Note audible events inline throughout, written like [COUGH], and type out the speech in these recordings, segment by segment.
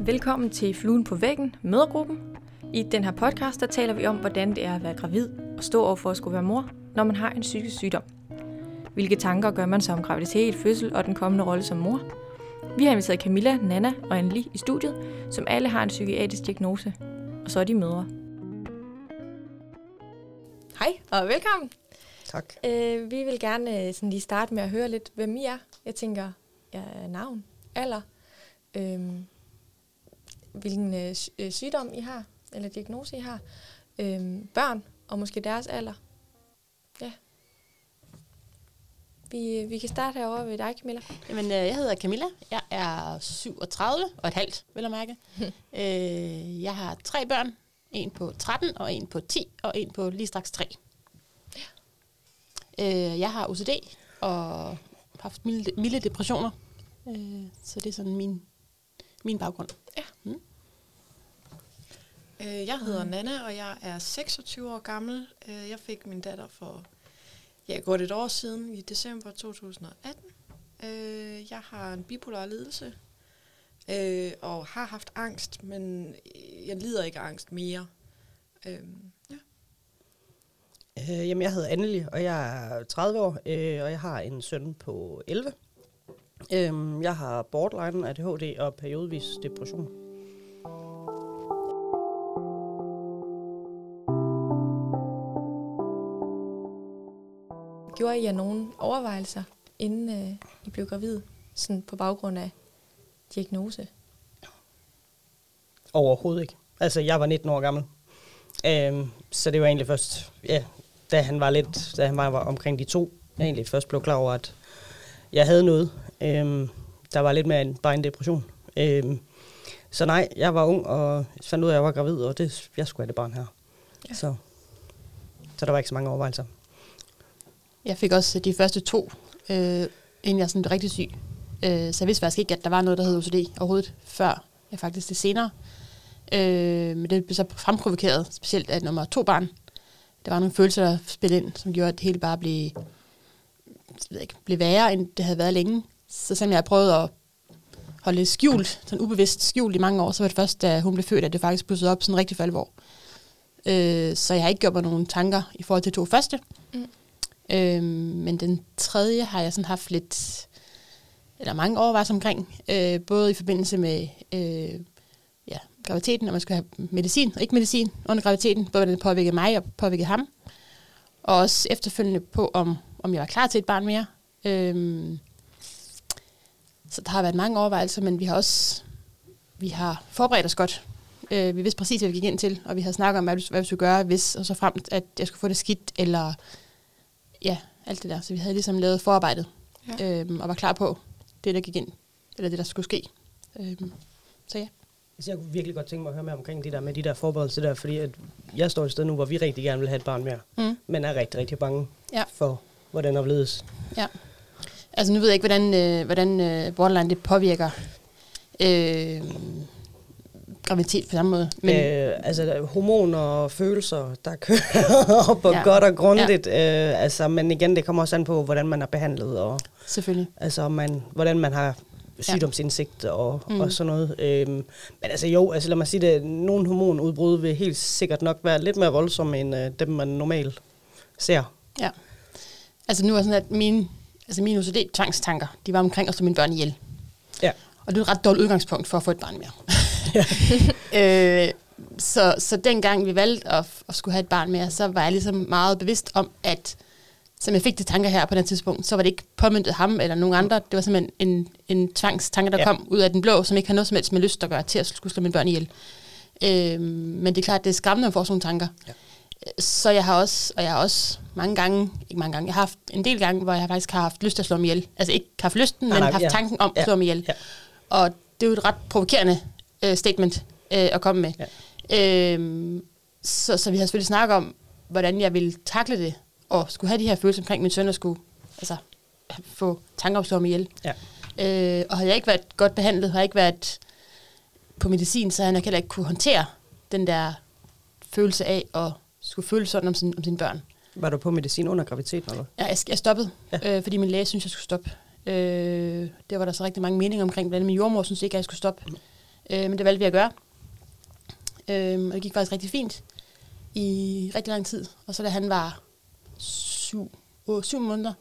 Velkommen til Fluen på væggen, mødergruppen. I den her podcast, der taler vi om, hvordan det er at være gravid og stå over for at skulle være mor, når man har en psykisk sygdom. Hvilke tanker gør man sig om graviditet, fødsel og den kommende rolle som mor? Vi har inviteret Camilla, Nana og Anne i studiet, som alle har en psykiatrisk diagnose. Og så er de mødre. Hej og velkommen. Tak. Øh, vi vil gerne øh, sådan lige starte med at høre lidt, hvem I er. Jeg tænker, ja, navn, alder, øh, hvilken øh, øh, sygdom I har, eller diagnose I har, øh, børn og måske deres alder. Ja. Vi, øh, vi kan starte herovre ved dig, Camilla. Jamen, øh, jeg hedder Camilla. Jeg er 37 og et halvt, vil jeg mærke. [LAUGHS] øh, jeg har tre børn. En på 13, og en på 10, og en på lige straks 3. Øh, jeg har OCD og har haft milde, milde depressioner. Øh, så det er sådan min, min baggrund. Øh, Jeg hedder Nana, og jeg er 26 år gammel. Øh, Jeg fik min datter for ja, godt et år siden, i december 2018. Øh, Jeg har en bipolar lidelse, øh, og har haft angst, men jeg lider ikke af angst mere. Øh, Ja. Øh, jamen, jeg hedder Anneli, og jeg er 30 år, øh, og jeg har en søn på 11. Øhm, jeg har borderline, ADHD og periodvis depression. Gjorde I jer nogle overvejelser, inden øh, I blev gravid, sådan på baggrund af diagnose? Overhovedet ikke. Altså, jeg var 19 år gammel. Øhm, så det var egentlig først, ja, da han var lidt, da han var, omkring de to, jeg egentlig først blev klar over, at jeg havde noget. Øhm, der var lidt mere end bare en depression. Øhm, så nej, jeg var ung og fandt ud af, at jeg var gravid, og det, jeg skulle have det barn her. Ja. Så, så der var ikke så mange overvejelser. Jeg fik også de første to, øh, inden jeg sådan blev rigtig syg. Øh, så jeg vidste faktisk ikke, at der var noget, der hed OCD overhovedet, før jeg faktisk det senere. Øh, men det blev så fremprovokeret, specielt af nummer to barn. Der var nogle følelser, der spillede ind, som gjorde, at det hele bare blev, jeg ved ikke, blev værre, end det havde været længe. Så selvom jeg prøvede at holde det skjult, sådan ubevidst skjult i mange år, så var det først, da hun blev født, at det faktisk blussede op sådan rigtig for alvor. Øh, så jeg har ikke gjort mig nogle tanker i forhold til de to første. Mm. Øhm, men den tredje har jeg sådan haft lidt, eller mange overvejelser omkring, øh, både i forbindelse med øh, ja, graviditeten, når man skal have medicin og ikke medicin under graviditeten, både hvordan det påvirkede mig og påvirkede ham, og også efterfølgende på, om, om jeg var klar til et barn mere. Øhm, så der har været mange overvejelser, men vi har også vi har forberedt os godt. Øh, vi vidste præcis, hvad vi gik ind til, og vi havde snakket om, hvad vi, hvad vi skulle gøre, hvis og så frem, at jeg skulle få det skidt, eller ja, alt det der. Så vi havde ligesom lavet forarbejdet, Ja. øhm, og var klar på det, der gik ind, eller det, der skulle ske. Øhm, så ja. Så jeg kunne virkelig godt tænke mig at høre mere omkring det der med de der forberedelser der, fordi at jeg står et sted nu, hvor vi rigtig gerne vil have et barn mere, Mm. men er rigtig, rigtig bange Ja. for, hvordan det opleves. Ja. Altså nu ved jeg ikke, hvordan, øh, hvordan øh, borderline det påvirker øh, graviditet på samme måde. Men, øh, altså er hormoner og følelser, der kører op og ja. Godt og grundigt. Ja. Øh, altså, men igen, det kommer også an på, hvordan man er behandlet, og selvfølgelig. altså, man, hvordan man har sygdomsindsigt og. Mm. og sådan noget. Øhm, men altså jo, altså lad mig sige det, nogle hormonudbrud vil helt sikkert nok være lidt mere voldsomme, end øh, dem man normalt ser. Ja. Altså nu er sådan, at mine, altså mine OCD-tvangstanker, de var omkring at slå mine børn ihjel. Ja. Og det er et ret dårligt udgangspunkt for at få et barn mere. [LAUGHS] øh, så, så dengang vi valgte at, at skulle have et barn mere, så var jeg ligesom meget bevidst om, at som jeg fik de tanker her på det tidspunkt, så var det ikke påmyndet ham eller nogen andre. Det var simpelthen en, en tvangstanke, der Ja. ja. kom ud af den blå, som ikke har noget som helst med lyst at gøre til at skulle slå mine børn ihjel. Øh, men det er klart, det er skræmmende at få sådan nogle tanker. Ja. Så jeg har også, og jeg har også mange gange, ikke mange gange, jeg har haft en del gange, hvor jeg faktisk har haft lyst til at slå mig ihjel. Altså ikke haft lysten, Nej, men nej, haft ja. tanken om Ja. at slå mig ihjel. Ja. Og det er jo et ret provokerende øh, statement øh, at komme med. Ja. Øhm, så, så vi har selvfølgelig snakket om, hvordan jeg ville takle det, og skulle have de her følelser omkring min søn, og skulle altså, få tanker om at slå mig ihjel. Ja. Øh, og havde jeg ikke været godt behandlet, havde jeg ikke været på medicin, så havde jeg heller ikke kunne håndtere den der følelse af at skulle føle sådan om, sin, om sine børn. Var du på medicin under graviditeten, eller? Ja, jeg, jeg stoppede, Ja. øh, fordi min læge synes jeg skulle stoppe. Øh, det var der så rigtig mange meninger omkring, blandt andet min jordmor synes ikke, at jeg skulle stoppe. Øh, men det valgte vi at gøre. Øh, og det gik faktisk rigtig fint i rigtig lang tid. Og så da han var syv, åh, syv måneder,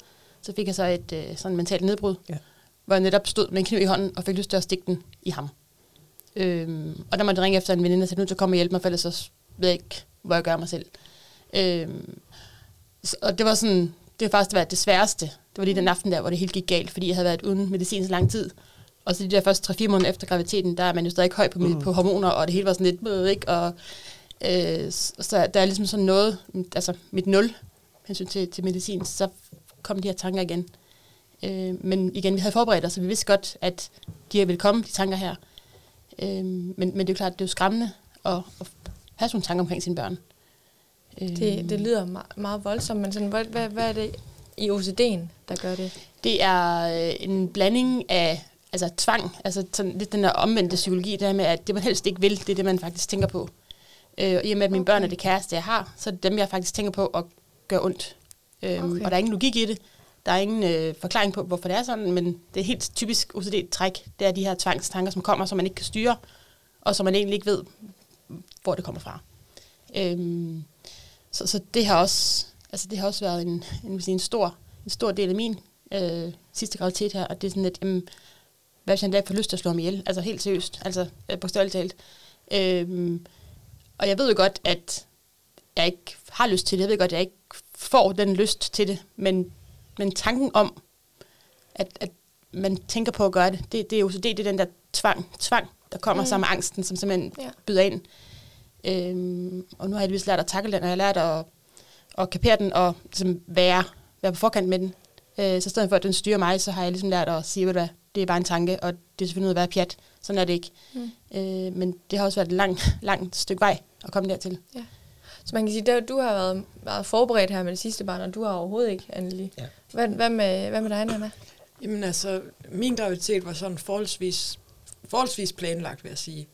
så fik jeg så et øh, sådan mentalt nedbrud, Ja. hvor jeg netop stod med en kniv i hånden og fik lyst til at stikke den i ham. Øhm, og der måtte jeg ringe efter en veninde og sige, nu til at komme og hjælpe mig, for ellers så ved jeg ikke, hvor jeg gør mig selv. Øhm, så- og det var sådan, det var faktisk var det sværeste. Det var lige den aften der, hvor det helt gik galt, fordi jeg havde været uden medicin så lang tid. Og så de der første 3-4 måneder efter graviditeten, der er man jo stadig høj på, mm. på hormoner, og det hele var sådan lidt, øh, ikke? Og, øh, så der er ligesom sådan noget, altså mit nul, hensyn til, til medicin, så kom de her tanker igen. Øh, men igen, vi havde forberedt os, så vi vidste godt, at de her ville komme, de tanker her. Øh, men, men det er jo klart, det er jo skræmmende at, at have sådan nogle tanker omkring sine børn. Det, det lyder meget, meget voldsomt, men sådan, hvad, hvad, hvad er det i OCD'en, der gør det? Det er øh, en blanding af altså tvang, altså sådan lidt den der omvendte psykologi, det her med, at det man helst ikke vil, det er det, man faktisk tænker på. Øh, og i og med, at mine børn er det kæreste, jeg har, så er det dem, jeg faktisk tænker på at gøre ondt. Øhm, Okay. okay. Og der er ingen logik i det. Der er ingen øh, forklaring på, hvorfor det er sådan, men det er helt typisk OCD-træk. Det er de her tvangstanker, som kommer, som man ikke kan styre, og som man egentlig ikke ved, hvor det kommer fra. Øhm, så, så det har også, altså det har også været en, en, en, stor, en stor del af min øh, sidste graviditet her, og det er sådan lidt, jamen, hvad hvis jeg en dag får lyst til at slå mig ihjel? Altså helt seriøst, altså øh, bogstaveligt talt. Øhm, og jeg ved jo godt, at jeg ikke har lyst til det. Jeg ved godt, at jeg ikke får den lyst til det. Men, men tanken om, at, at man tænker på at gøre det, det, det er jo så det, det er den der tvang, tvang der kommer mm. sammen med angsten, som simpelthen ja. byder ind. Øhm, og nu har jeg heldigvis lært at takle den, og jeg har lært at, at kapere den og ligesom være, være på forkant med den. Øh, så i stedet for, at den styrer mig, så har jeg ligesom lært at sige, ved hvad, det er bare en tanke, og det er selvfølgelig noget at være pjat. Sådan er det ikke. Mm. Øh, men det har også været et langt, [LAUGHS] langt stykke vej at komme dertil. Så man kan sige, at du har været meget forberedt her med det sidste barn, og du har overhovedet ikke, Anneli. Ja. Hvad, hvad, med, hvad med dig, Nana? Jamen altså, min graviditet var sådan forholdsvis, forholdsvis planlagt, vil jeg sige.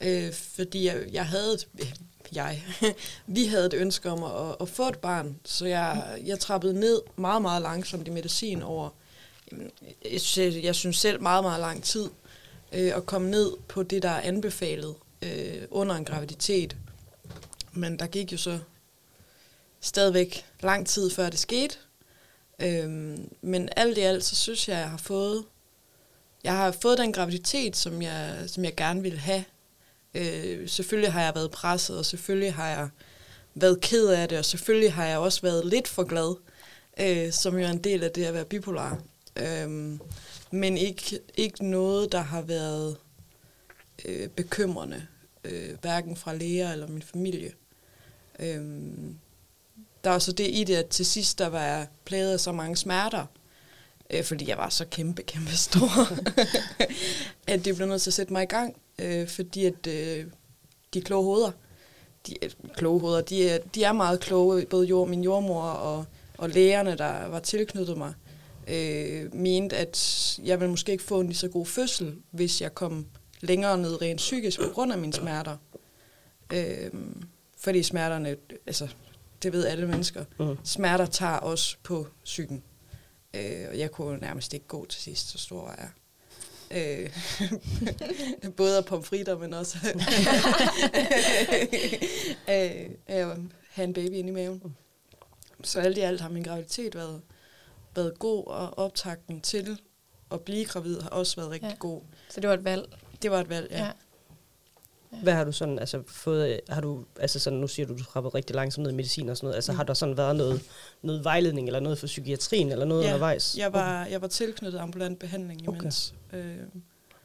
Øh, fordi jeg, jeg havde et, [LAUGHS] jeg, [LAUGHS] vi havde et ønske om at, at få et barn, så jeg, jeg trappede ned meget, meget langsomt i medicin over, jeg, synes- jeg synes selv meget, meget lang tid, øh, at komme ned på det, der er anbefalet øh, under en graviditet. Men der gik jo så stadigvæk lang tid, før det skete. Øhm, men alt i alt, så synes jeg, jeg har fået, jeg har fået den graviditet, som jeg, som jeg gerne ville have. Øh, selvfølgelig har jeg været presset, og selvfølgelig har jeg været ked af det, og selvfølgelig har jeg også været lidt for glad, øh, som jo er en del af det at være bipolar. Øh, men ikke, ikke noget, der har været øh, bekymrende, øh, hverken fra læger eller min familie. Øh, der er så det i det, at til sidst, der var jeg plaget af så mange smerter, øh, fordi jeg var så kæmpe, kæmpe stor, [LAUGHS] at det blev nødt til at sætte mig i gang, øh, fordi at øh, de kloge hoveder, de øh, kloge hoveder, de er, de er meget kloge, både jord, min jordmor og, og lægerne, der var tilknyttet mig, øh, mente, at jeg ville måske ikke få en lige så god fødsel, hvis jeg kom længere ned rent psykisk på grund af mine smerter. Øh, fordi smerterne, altså det ved alle mennesker, Mm. smerter tager også på psyken. Øh, og jeg kunne nærmest ikke gå til sidst, så stor var jeg. Øh, [LAUGHS] både af pomfritter, men også [LAUGHS] af at have en baby inde i maven. Så alt i alt har min graviditet været, været god, og optakten til at blive gravid har også været rigtig ja. god. Så det var et valg. Det var et valg, ja. Ja. Hvad har du sådan, altså fået, har du, altså sådan, nu siger du, du har rappet rigtig langsomt ned i medicin og sådan noget, altså Mm. har der sådan været noget, noget vejledning eller noget for psykiatrien eller noget Ja, undervejs? Jeg var, jeg var tilknyttet ambulant behandling imens. Okay. Øh,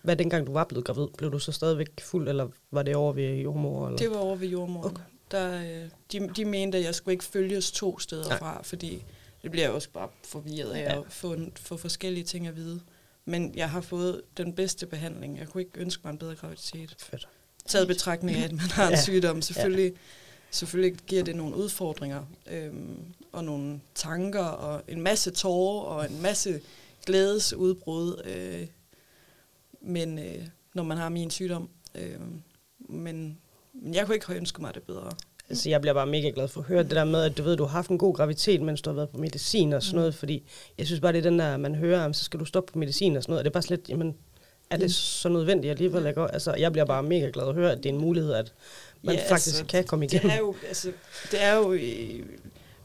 Hvad dengang du var blevet gravid? Blev du så stadigvæk fuld, eller var det over ved jordmor? Eller? Det var over ved jordmoren. Okay. Der, øh, de, de mente, at jeg skulle ikke følges to steder Nej. Fra, fordi det bliver jeg også bare forvirret af Ja. at få, få forskellige ting at vide. Men jeg har fået den bedste behandling. Jeg kunne ikke ønske mig en bedre graviditet. Fedt. Taget betragtning af, at man har en Ja. sygdom. Selvfølgelig, ja. selvfølgelig giver det nogle udfordringer, øhm, og nogle tanker, og en masse tårer, og en masse glædesudbrud. Øh, men øh, når man har min sygdom. Øh, men, men jeg kunne ikke have ønsket mig det bedre. Altså, jeg bliver bare mega glad for at høre det der med, at du ved, du har haft en god graviditet, mens du har været på medicin og sådan Mm. noget, fordi jeg synes bare, det er den der, man hører, om så skal du stoppe på medicin og sådan noget, og det er bare slet, jamen, er det så nødvendigt alligevel? Ikke? Altså, jeg bliver bare mega glad at høre, at det er en mulighed, at man Ja, ja, faktisk altså, altså, kan komme igennem. Det er jo, altså, det er jo øh,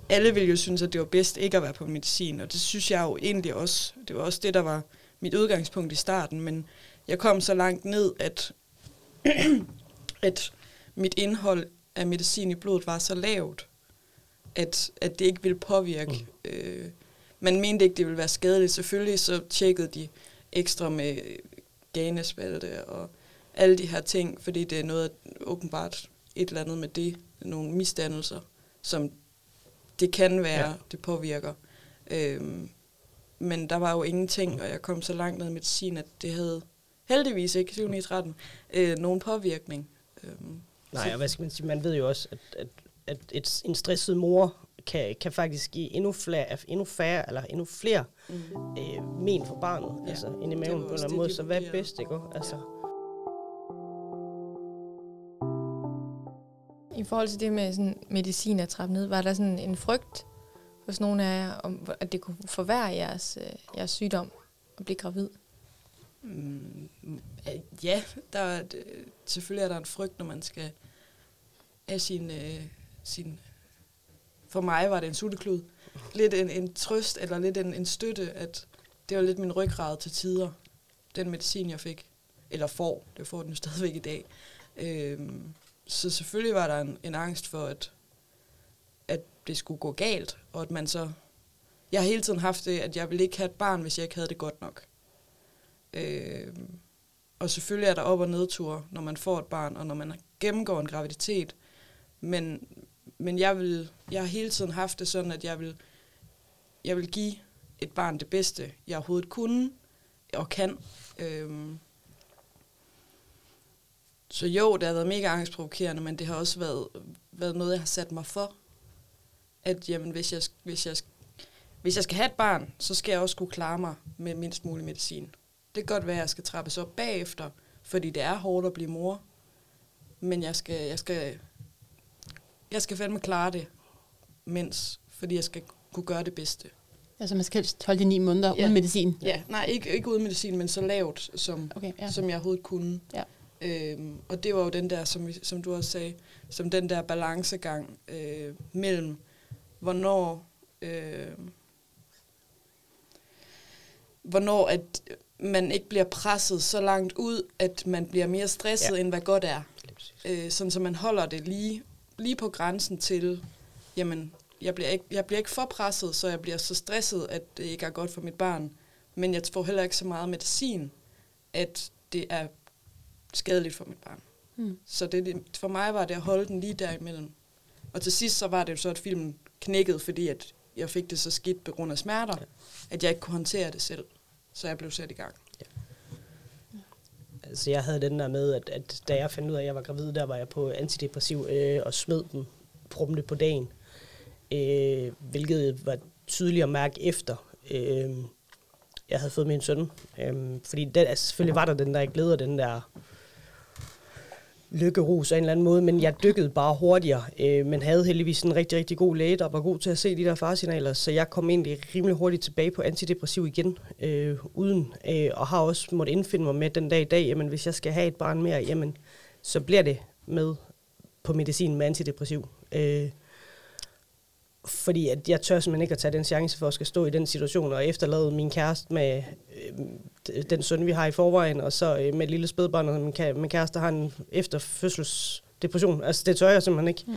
alle vil jo synes, at det var bedst ikke at være på medicin, og det synes jeg jo egentlig også. Det var også det, der var mit udgangspunkt i starten, men jeg kom så langt ned, at, [CLEARS THROAT] at mit indhold af medicin i blodet var så lavt, at, at det ikke ville påvirke. Mm. Øh, man mente ikke, det ville være skadeligt. Selvfølgelig så tjekkede de ekstra med ganespalte og alle de her ting, fordi det er noget åbenbart et eller andet med det, nogle misdannelser, som det kan være, ja. Det påvirker. Øhm, men der var jo ingenting, og jeg kom så langt ned i medicin, at det havde heldigvis ikke, 7 9, 13, øh, nogen påvirkning. Øhm, Nej, og hvad skal man sige, man ved jo også, at, at, at et, en stresset mor kan, kan faktisk give endnu flere, endnu færre, eller endnu flere mm. øh, men for barnet, Ja, ja, altså ind i maven på en eller anden måde. de Så hvad er bedst, ikke? Altså, I forhold til det med sådan medicin at trappe ned, var der sådan en frygt hos nogle af jer, om, at det kunne forværre jeres, øh, jeres sygdom at blive gravid? Mm, øh, ja, der er, øh, selvfølgelig er der en frygt, når man skal have sin, øh, sin... For mig var det en sutteklud. Lidt en, en trøst, eller lidt en, en støtte, at det var lidt min ryggrad til tider. Den medicin, jeg fik. Eller får. Det får den jo [LAUGHS] stadigvæk i dag. Øhm, så selvfølgelig var der en, en angst for, at, at det skulle gå galt, og at man så... Jeg har hele tiden haft det, at jeg ville ikke have et barn, hvis jeg ikke havde det godt nok. Øhm, og selvfølgelig er der op- og nedture, når man får et barn, og når man gennemgår en graviditet. Men, men jeg, vil, jeg har hele tiden haft det sådan, at jeg vil, jeg vil give et barn det bedste, jeg overhovedet kunne og kan. Øhm, så jo, det har været mega angstprovokerende, men det har også været, været noget, jeg har sat mig for. At jamen, hvis, jeg, hvis, jeg, hvis jeg skal have et barn, så skal jeg også kunne klare mig med mindst mulig medicin. Det kan godt være, at jeg skal trappes op bagefter, fordi det er hårdt at blive mor. Men jeg skal, jeg skal, jeg skal fandme klare det, mens, fordi jeg skal kunne gøre det bedste. Altså man skal helst holde de ni måneder Ja. uden medicin. Ja, nej, ikke, ikke uden medicin, men så lavt, som, Okay, ja. som jeg overhovedet kunne. Ja. Øhm, og det var jo den der, som, som du også sagde, som den der balancegang øh, mellem, hvornår, øh, hvornår at man ikke bliver presset så langt ud, at man bliver mere stresset, Ja. end hvad godt er. Øh, sådan så man holder det lige, lige på grænsen til, jamen, jeg bliver, ikke, jeg bliver ikke for presset, så jeg bliver så stresset, at det ikke er godt for mit barn. Men jeg får heller ikke så meget medicin, at det er skadeligt for mit barn. Mm. Så det, for mig var det at holde den lige derimellem. Og til sidst så var det jo så, at filmen knækkede, fordi at jeg fik det så skidt på grund af smerter, Ja. at jeg ikke kunne håndtere det selv. Så jeg blev sat i gang. Altså, jeg havde den der med, at, at da jeg fandt ud af, at jeg var gravid, der var jeg på antidepressiv øh, og smed dem prompte på dagen. Øh, hvilket var tydeligt at mærke efter, øh, jeg havde fået min søn. Øh, fordi den, altså, selvfølgelig var der den der glæde og den der lykkerus af en eller anden måde, men jeg dykkede bare hurtigere, øh, men havde heldigvis en rigtig, rigtig god læge, der var god til at se de der faresignaler, så jeg kom egentlig rimelig hurtigt tilbage på antidepressiv igen, øh, uden, øh, og har også måttet indfinde mig med den dag i dag, jamen hvis jeg skal have et barn mere, jamen så bliver det med på medicin med antidepressiv. Øh, fordi at jeg tør simpelthen ikke at tage den chance for at skal stå i den situation og efterlade min kæreste med øh, den søn, vi har i forvejen, og så øh, med et lille spædbarn, og min, ka- min kæreste har en efterfødselsdepression. Altså det tør jeg simpelthen ikke. Mm.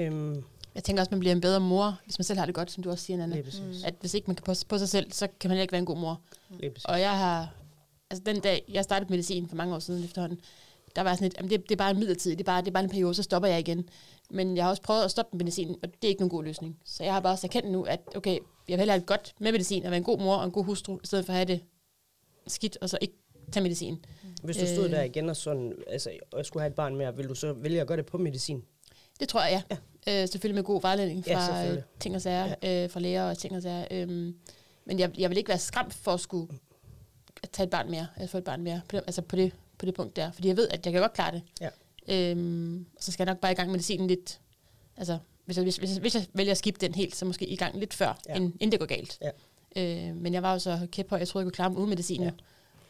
Øhm, Jeg tænker også, man bliver en bedre mor, hvis man selv har det godt, som du også siger, præcis. At hvis ikke man kan passe på sig selv, så kan man heller ikke være en god mor. Præcis. Og jeg har, altså den dag, jeg startede medicin for mange år siden efterhånden, der var sådan jamen det, det er bare en midlertid, det er bare, det er bare en periode, så stopper jeg igen. Men jeg har også prøvet at stoppe med medicin, og det er ikke nogen god løsning. Så jeg har bare også erkendt nu, at okay, jeg vil hellere have det godt med medicin, og være en god mor og en god hustru, i stedet for at have det skidt, og så ikke tage medicin. Hvis du stod øh, der igen og sådan, altså, og jeg skulle have et barn mere, vil du så vælge at gøre det på medicin? Det tror jeg, ja. ja. Øh, selvfølgelig med god vejledning Ja, fra øh, ting og sager, ja. øh, fra læger og ting og sager. Øhm, men jeg, jeg vil ikke være skræmt for at skulle at tage et barn mere, eller få et barn mere, på det, altså på det, på det punkt der. Fordi jeg ved, at jeg kan godt klare det. Ja. Øhm, så skal jeg nok bare i gang med medicinen lidt, altså hvis jeg, hvis, hvis, hvis jeg vælger at skifte den helt, så måske i gang lidt før, Ja. ja. inden, det går galt. Ja. Øh, men jeg var jo så kæphøj, jeg troede, jeg kunne klare mig uden medicin. Ja. Ja.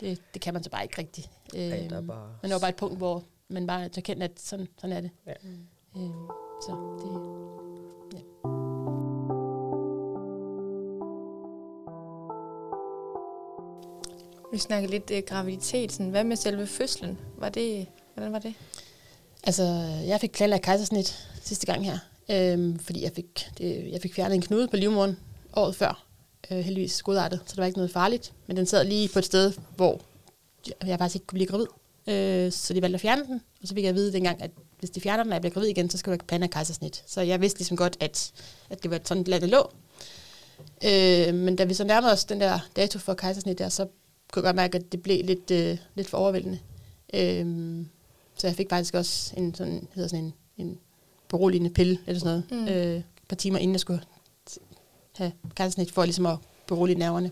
Det, det kan man så bare ikke rigtigt. Øh, der er bare... Men der var bare et punkt, hvor man bare så kendt, at sådan, sådan er det. Ja. Øh, så det, Vi snakker lidt øh, graviditet. Sådan, hvad med selve fødslen? Var det, hvordan var det? Altså, jeg fik planlagt kejsersnit sidste gang her, øh, fordi jeg fik, det, jeg fik fjernet en knude på livmoderen året før. Øh, heldigvis godartet, så det var ikke noget farligt. Men den sad lige på et sted, hvor jeg faktisk ikke kunne blive gravid. Øh, så de valgte at fjerne den, og så fik jeg at vide dengang, at hvis de fjerner den, og jeg bliver gravid igen, så skal jeg ikke planlægge kejsersnit. Så jeg vidste ligesom godt, at, at det var sådan et land, det lå. Øh, men da vi så nærmede os den der dato for kejsersnit der, så kunne jeg godt mærke, at det blev lidt, øh, lidt for overvældende. Øh, så jeg fik faktisk også en sådan, hedder sådan en, en beroligende pille, eller sådan noget, Mm. mm. øh, et par timer inden jeg skulle have kejsersnit, for ligesom at berolige nerverne.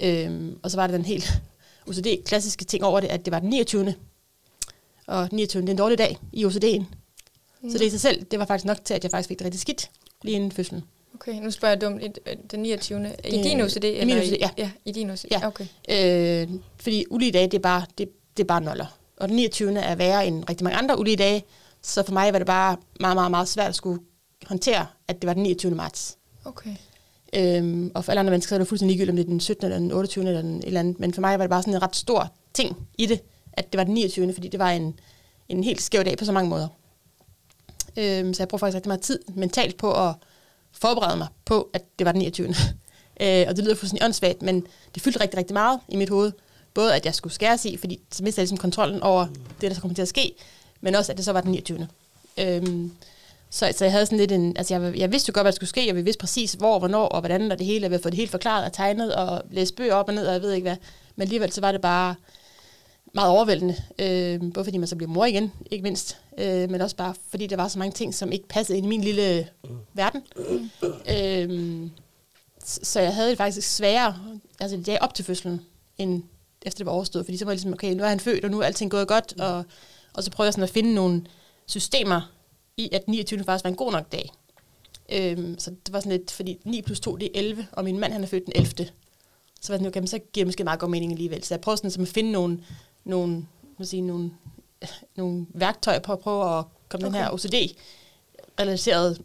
Øhm, og så var der den helt [LAUGHS] OCD-klassiske ting over det, at det var den 29. Og 29. det er en dårlig dag i OCD'en. Mm. Så det i sig selv, det var faktisk nok til, at jeg faktisk fik det rigtig skidt lige inden fødslen. Okay, nu spørger jeg dumt. Øh, Den 29. I Det- din OCD? i min eller OCD, ja. ja. i din OCD? Ja. Okay. Øh, fordi ulige dage, det er, bare, det, det er bare noller. Og den 29. er værre end rigtig mange andre ulige dage. Så for mig var det bare meget, meget, meget svært at skulle håndtere, at det var den 29. marts. Okay. Øhm, og for alle andre mennesker så er det fuldstændig ligegyldigt, om det er den 17. eller den 28. eller den et eller andet. Men for mig var det bare sådan en ret stor ting i det, at det var den 29. Fordi det var en, en helt skæv dag på så mange måder. Øhm, så jeg brugte faktisk rigtig meget tid mentalt på at forberede mig på, at det var den 29. [LAUGHS] øh, og det lyder fuldstændig åndssvagt, men det fyldte rigtig, rigtig meget i mit hoved. Både at jeg skulle skæres i, fordi så mistede jeg ligesom kontrollen over det, der så kom til at ske, men også at det så var den 29. Øhm, så, så jeg havde sådan lidt en, altså jeg, jeg vidste jo godt, hvad der skulle ske, og vi vidste præcis hvor, hvornår og hvordan, og det hele, jeg havde fået det helt forklaret og tegnet, og læst bøger op og ned, og jeg ved ikke hvad. Men alligevel så var det bare meget overvældende, øh, både fordi man så blev mor igen, ikke mindst, øh, men også bare fordi der var så mange ting, som ikke passede ind i min lille verden. Øh, så så jeg havde det faktisk sværere, altså det op til fødslen, end efter det var overstået, fordi så var jeg ligesom, okay, nu er han født, og nu er alting gået godt, og, og så prøvede jeg sådan at finde nogle systemer i, at 29. faktisk var en god nok dag. Øhm, så det var sådan lidt, fordi 9 plus 2, det er 11, og min mand han er født den 11. Så var sådan, okay, men så giver det måske meget god mening alligevel. Så jeg prøvede sådan som at finde nogle, nogle, må sige, nogle, nogle værktøjer på at prøve at komme okay. den her OCD-relaterede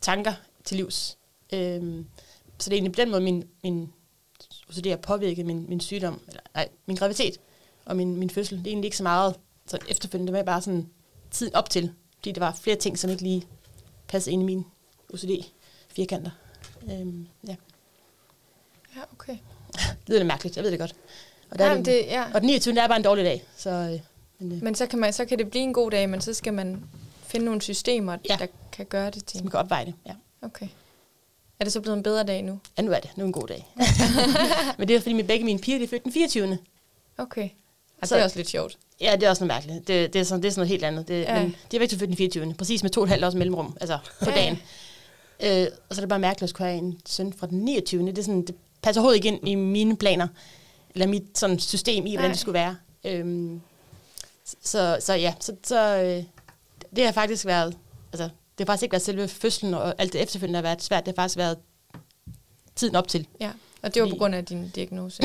tanker til livs. Øhm, så det er egentlig på den måde, min, min OCD har påvirket min, min sygdom, eller nej, min graviditet og min, min fødsel. Det er egentlig ikke så meget så efterfølgende med bare sådan tiden op til, fordi der var flere ting, som ikke lige passede ind i min OCD-firkanter. Øhm, ja. Ja, okay. [LAUGHS] Det lyder lidt mærkeligt, jeg ved det godt. Og, der er Jamen, det, det, ja. og den 29. det er bare en dårlig dag. Så, øh, men, øh, Men så kan, man, så kan det blive en god dag, men så skal man finde nogle systemer, Ja. der kan gøre det til. så man kan opveje det. Ja. Okay. Er det så blevet en bedre dag nu? ja, nu er det. Nu er en god dag. [LAUGHS] men det er fordi, mit, begge mine piger de er født den 24. Okay. Så- det er også lidt sjovt. Ja, det er også noget mærkeligt. Det, det, er, sådan, det er sådan noget helt andet. Det, Ja. men de er begge to født den 24. Præcis med to og et halvt års mellemrum, altså på Ja, dagen. Øh, og så er det bare mærkeligt at skulle have en søn fra den 29. Det, er sådan, det passer overhovedet ikke ind i mine planer, eller mit sådan, system i, hvordan Nej. det skulle være. Øhm, så, så ja, så, så øh, det har faktisk været, altså det har faktisk ikke været selve fødslen og alt det efterfølgende har været svært, det har faktisk været tiden op til. Ja. Og det var på grund af din diagnose.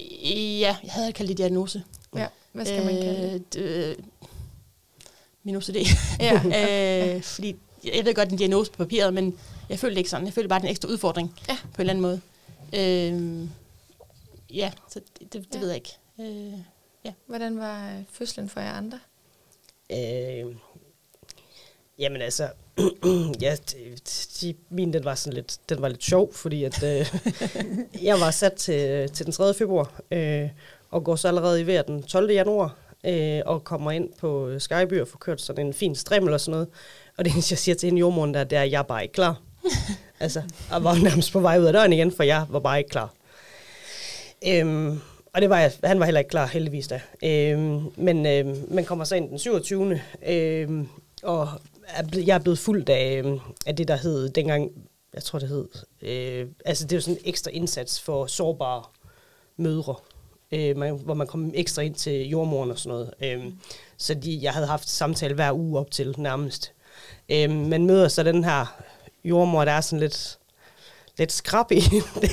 [CLEARS THROAT] ja, jeg havde kaldt det diagnose. ja. Hvad skal man kalde det? det? Øh, min OCD. Ja. [LAUGHS] øh, fordi jeg ved godt, det er en diagnose på papiret, men jeg følte det ikke sådan. Jeg følte bare, det er en ekstra udfordring Ja. på en eller anden måde. Øh, ja, så det, det, det Ja. ved jeg ikke. Øh, Hvordan var øh, fødslen for jer andre? Øh, jamen altså, [CLEARS THROAT] ja, de, min den var sådan lidt, den var lidt sjov, fordi at, øh, [LAUGHS] jeg var sat til, til den 3. februar, øh, og går så allerede i vejr den 12. januar, øh, og kommer ind på Skyby og får kørt sådan en fin strimmel og sådan noget. Og det eneste, jeg siger til hende jordmoren der, det er, at jeg er bare ikke klar. [LAUGHS] altså, jeg var nærmest på vej ud af døren igen, for jeg var bare ikke klar. Øhm, og det var jeg, han var heller ikke klar, heldigvis da. Øhm, men øhm, man kommer så ind den 27. Øhm, og jeg er blevet fuldt af, øhm, af det, der hed dengang, jeg tror det hed, øh, altså det er jo sådan en ekstra indsats for sårbare mødre, øh, man, hvor man kom ekstra ind til jordmoren og sådan noget. Øhm, så de, jeg havde haft samtale hver uge op til nærmest. Øh, man møder så den her jordmor, der er sådan lidt, lidt skrab i det.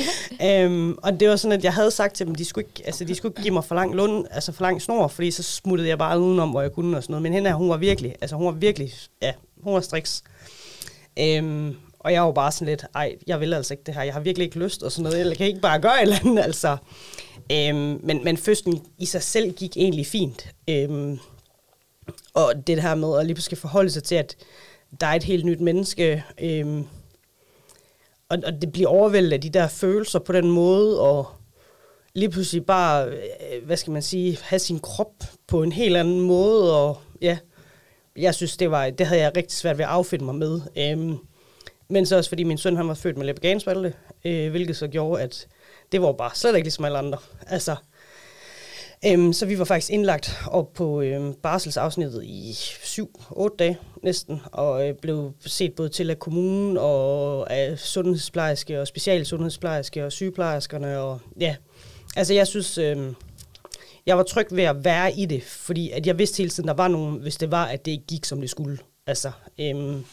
[LAUGHS] øhm, og det var sådan, at jeg havde sagt til dem, de skulle ikke, altså, de skulle ikke give mig for lang lund, altså for lang snor, fordi så smuttede jeg bare udenom, hvor jeg kunne og sådan noget. Men hende her, hun var virkelig, altså hun var virkelig, ja, hun var striks. Øhm, og jeg var bare sådan lidt, ej, jeg vil altså ikke det her, jeg har virkelig ikke lyst og sådan noget, jeg kan ikke bare gøre et eller andet, altså. Øhm, men, men fødslen i sig selv gik egentlig fint. Øhm, og det her med at lige pludselig forholde sig til, at der er et helt nyt menneske, øhm, og, og det bliver overvældet af de der følelser på den måde, og lige pludselig bare, øh, hvad skal man sige, have sin krop på en helt anden måde, og ja, jeg synes, det var, det havde jeg rigtig svært ved at affinde mig med. Øhm, men så også fordi min søn, han var født med lebeganspalte, øh, hvilket så gjorde, at det var bare slet ikke ligesom alle andre. Altså, øhm, så vi var faktisk indlagt op på øhm, barselsafsnittet i 7-8 dage næsten, og øh, blev set både til af kommunen og af sundhedsplejerske og specialsundhedsplejerske og sygeplejerskerne. Og, ja, altså jeg synes, øhm, jeg var tryg ved at være i det, fordi at jeg vidste hele tiden, der var nogen, hvis det var, at det ikke gik, som det skulle. Altså, øhm,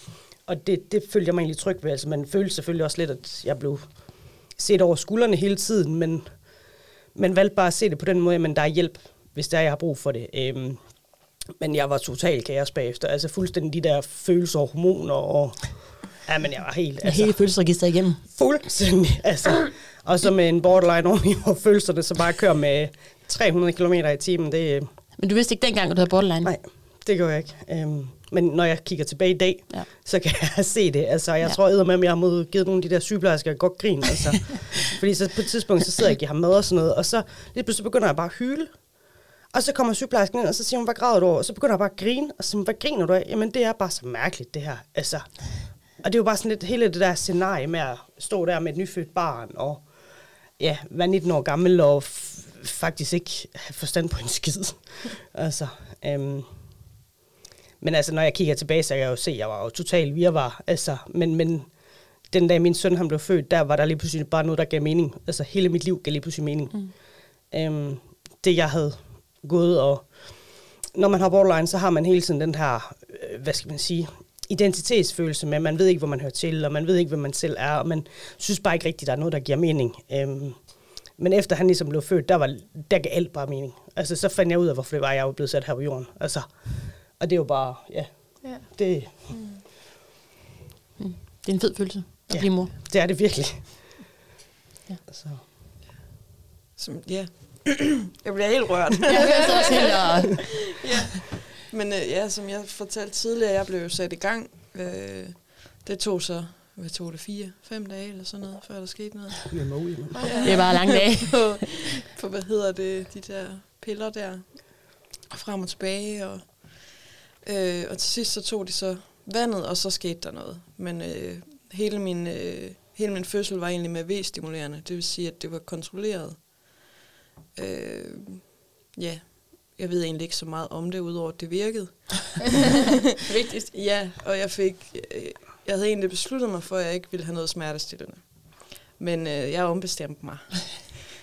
og det, det følte jeg mig egentlig tryg ved. Altså, man følte selvfølgelig også lidt, at jeg blev set over skuldrene hele tiden, men man valgte bare at se det på den måde, men der er hjælp, hvis der er, jeg har brug for det. Øhm, men jeg var totalt kaos bagefter. Altså fuldstændig de der følelser og hormoner. Og, ja, men jeg var helt... Altså, Hele følelsesregister igennem. Fuldstændig. [LAUGHS] Altså, og så med en borderline oven i, [LAUGHS] hvor følelserne så bare kører med 300 km i timen. Det, Men du vidste ikke dengang, at du havde borderline? nej, det gør jeg ikke. Øhm, men når jeg kigger tilbage i dag, Ja. så kan [LAUGHS] jeg se det. Altså, jeg Ja. tror med, at jeg har mod givet nogle af de der sygeplejersker godt grin. Altså. [LAUGHS] Fordi så på et tidspunkt, så sidder jeg og giver ham mad og sådan noget, og så lige pludselig begynder jeg bare at hyle. Og så kommer sygeplejersken ind, og så siger hun, hvad græder du over? Og så begynder jeg bare at grine, og så siger hun, hvad griner du af? Jamen, det er bare så mærkeligt, det her. Altså, og det er jo bare sådan lidt hele det der scenarie med at stå der med et nyfødt barn, og ja, være 19 år gammel, og faktisk ikke have forstand på en skid. [LAUGHS] altså, øhm, men altså, når jeg kigger tilbage, så kan jeg jo se, at jeg var jo totalt virvar. Altså, men, men den dag min søn han blev født, der var der lige pludselig bare noget, der gav mening. Altså, hele mit liv gav lige pludselig mening. Mm. Øhm, det, jeg havde gået og... Når man har borderline, så har man hele tiden den her, øh, hvad skal man sige, identitetsfølelse med, man ved ikke, hvor man hører til, og man ved ikke, hvem man selv er, og man synes bare ikke rigtigt, der er noget, der giver mening. Øhm, men efter han ligesom blev født, der, var, der gav alt bare mening. Altså, så fandt jeg ud af, hvorfor det var, jeg var blevet sat her på jorden. Altså, og det er jo bare, ja, Ja. det, Det er en fed følelse at Ja. blive mor. det er det virkelig. Ja. Så. Som, ja. [CLEARS THROAT] jeg bliver helt rørt. [LAUGHS] Jeg så også helt og... [LAUGHS] ja. Men øh, ja, som jeg fortalte tidligere, jeg blev jo sat i gang. Øh, det tog så, hvad tog det, fire, fem dage eller sådan noget, før der skete noget. Med mig ud, mand. Det er bare lange dage. [LAUGHS] på, på, hvad hedder det, de der piller der, frem og tilbage. Og, øh, og til sidst så tog de så vandet, og så skete der noget. Men øh, hele, min, øh, hele min fødsel var egentlig med V-stimulerende, det vil sige, at det var kontrolleret. Øh, ja, jeg ved egentlig ikke så meget om det, udover at det virkede. [LAUGHS] Vigtigst. [LAUGHS] Ja, og jeg fik, øh, jeg havde egentlig besluttet mig for, at jeg ikke ville have noget smertestillende. Men øh, jeg ombestemte mig.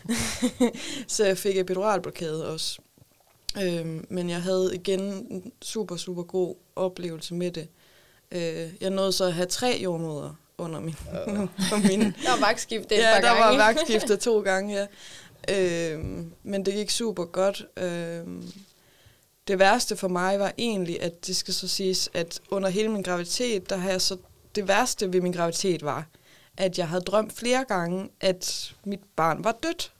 [LAUGHS] så jeg fik epiduralblokade også. Øhm, men jeg havde igen en super, super god oplevelse med det. Øh, jeg nåede så at have tre jordmøder under min, [LAUGHS] på min Der var vagtskift et ja, par der gange. var vagtskiftet to [LAUGHS] gange, ja. Øhm, men det gik super godt. Øhm, det værste for mig var egentlig, at det skal så siges, at under hele min graviditet, der har jeg så, det værste ved min graviditet var, at jeg havde drømt flere gange, at mit barn var dødt,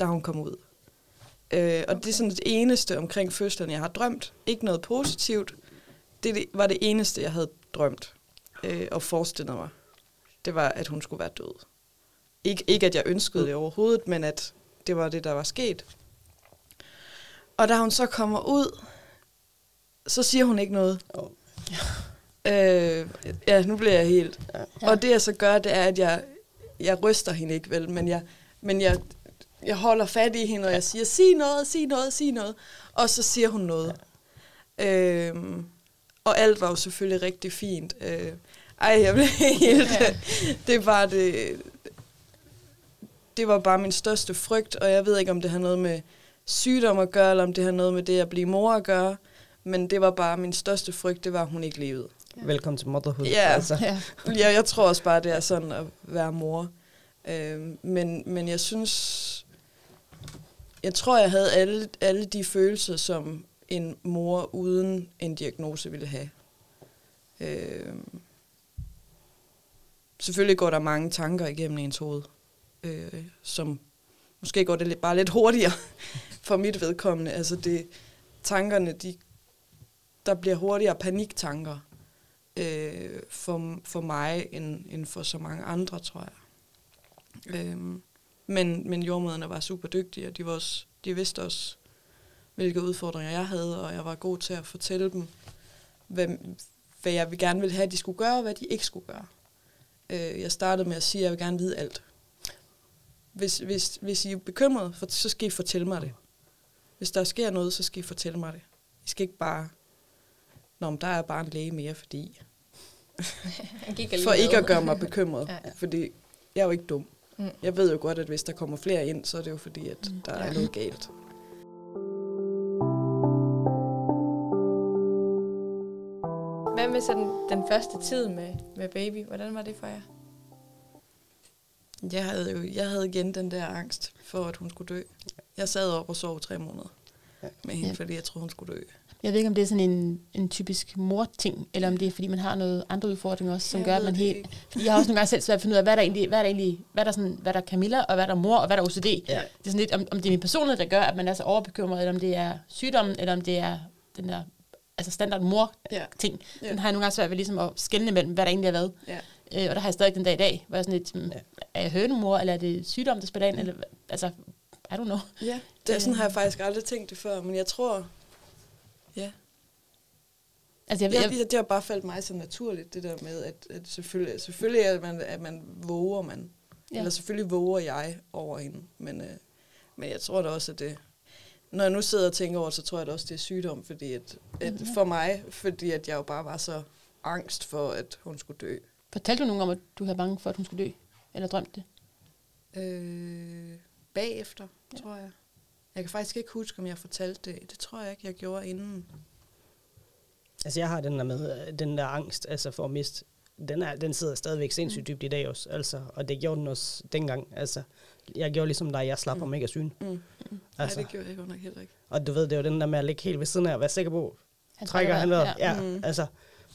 da hun kom ud. Øh, og det er sådan det eneste omkring fødslen, jeg har drømt. Ikke noget positivt. Det det var det eneste, jeg havde drømt øh, og forestillet mig. Det var, at hun skulle være død. Ikke, ikke at jeg ønskede det overhovedet, men at det var det, der var sket. Og da hun så kommer ud, så siger hun ikke noget. Oh. Øh, ja, nu bliver jeg helt. Ja. Ja. Og det jeg så gør, det er, at jeg, jeg ryster hende ikke vel, men jeg, men jeg, jeg holder fat i hende, og jeg siger, sig noget, sig noget, sig noget. Og så siger hun noget. Ja. Øhm, og alt var jo selvfølgelig rigtig fint. Øh, ej, jeg blev [LAUGHS] helt... Ja. Det var det... Det var bare min største frygt, og jeg ved ikke, om det har noget med sygdom at gøre, eller om det har noget med det at blive mor at gøre. Men det var bare min største frygt, det var, at hun ikke levede. Velkommen til motherhood. Ja. Altså. Ja. Ja, jeg tror også bare, det er sådan at være mor. Øh, men, men jeg synes, jeg tror, jeg havde alle, alle de følelser, som en mor uden en diagnose ville have. Øh, selvfølgelig går der mange tanker igennem ens hoved, øh, som måske går det lidt, bare lidt hurtigere [LAUGHS] for mit vedkommende. Altså det, tankerne, de, der bliver hurtigere paniktanker øh, for, for mig, end, end for så mange andre, tror jeg. Øh, men, men jordmøderne var super dygtige, og de, var også, de vidste også, hvilke udfordringer jeg havde, og jeg var god til at fortælle dem, hvad, hvad jeg vil gerne ville have, at de skulle gøre, og hvad de ikke skulle gøre. Øh, jeg startede med at sige, at jeg vil gerne vide alt. Hvis, hvis, hvis I er bekymrede, for, så skal I fortælle mig det. Hvis der sker noget, så skal I fortælle mig det. I skal ikke bare, Nå, men der er bare en læge mere, fordi... [LAUGHS] For ikke at gøre mig bekymret, Ja. ja. fordi jeg er jo ikke dum. Mm. Mm. Jeg ved jo godt, at hvis der kommer flere ind, så er det jo fordi, at der er noget galt. Hvad med sådan den første tid med, med baby? Hvordan var det for jer? Jeg havde jo jeg havde igen den der angst for, at hun skulle dø. Jeg sad op og sov tre måneder med hende, Ja. fordi jeg troede, hun skulle dø. Jeg ved ikke, om det er sådan en, en typisk mor-ting, eller om det er, fordi man har noget andre udfordringer også, som Jeg gør, at man helt... ikke. Fordi jeg har også nogle gange selv svært at finde ud af, hvad er der egentlig, hvad er der egentlig, hvad er der, sådan, hvad er der Camilla, og hvad er der mor, og hvad er der OCD. Ja. Det er sådan lidt, om, om det er min personlighed, der gør, at man er så overbekymret, eller om det er sygdommen, eller om det er den der altså standard mor-ting. Ja. Den har jeg nogle gange svært ved ligesom at skelne mellem, hvad der egentlig er hvad. Ja. Øh, og der har jeg stadig den dag i dag, hvor jeg er sådan lidt, mm, Ja. er jeg hønemor, eller er det sygdom, der spiller ind, eller altså, I don't know. Ja, det er sådan har jeg faktisk aldrig tænkt det før, men jeg tror, ja, Altså, jeg, jeg, jeg, det har bare faldt mig så naturligt, det der med, at, at selvfølgelig, selvfølgelig at man, at man våger man. Ja. Eller selvfølgelig våger jeg over hende, men, øh, men jeg tror da også, at det, når jeg nu sidder og tænker over så tror jeg da også, det er sygdom, fordi at, at for mig, fordi at jeg jo bare var så angst for, at hun skulle dø. fortalte du nogen om, at du havde bange for, at hun skulle dø? Eller drømte det? Øh, bagefter, ja. tror jeg. Jeg kan faktisk ikke huske, om jeg fortalte det. Det tror jeg ikke, jeg gjorde inden. Altså jeg har den der med, øh, den der angst altså for at miste, den, er, den sidder stadigvæk sindssygt dybt i dag også, altså, og det gjorde den også dengang. Altså, jeg gjorde ligesom dig, jeg slapper Mm. mig ikke af syn. Mm. Nej, Altså, det gjorde jeg godt nok heller ikke. og du ved, det er jo den der med at ligge helt ved siden af og være sikker på, Han trækker han vejret. Ja. Ja, Mm. altså,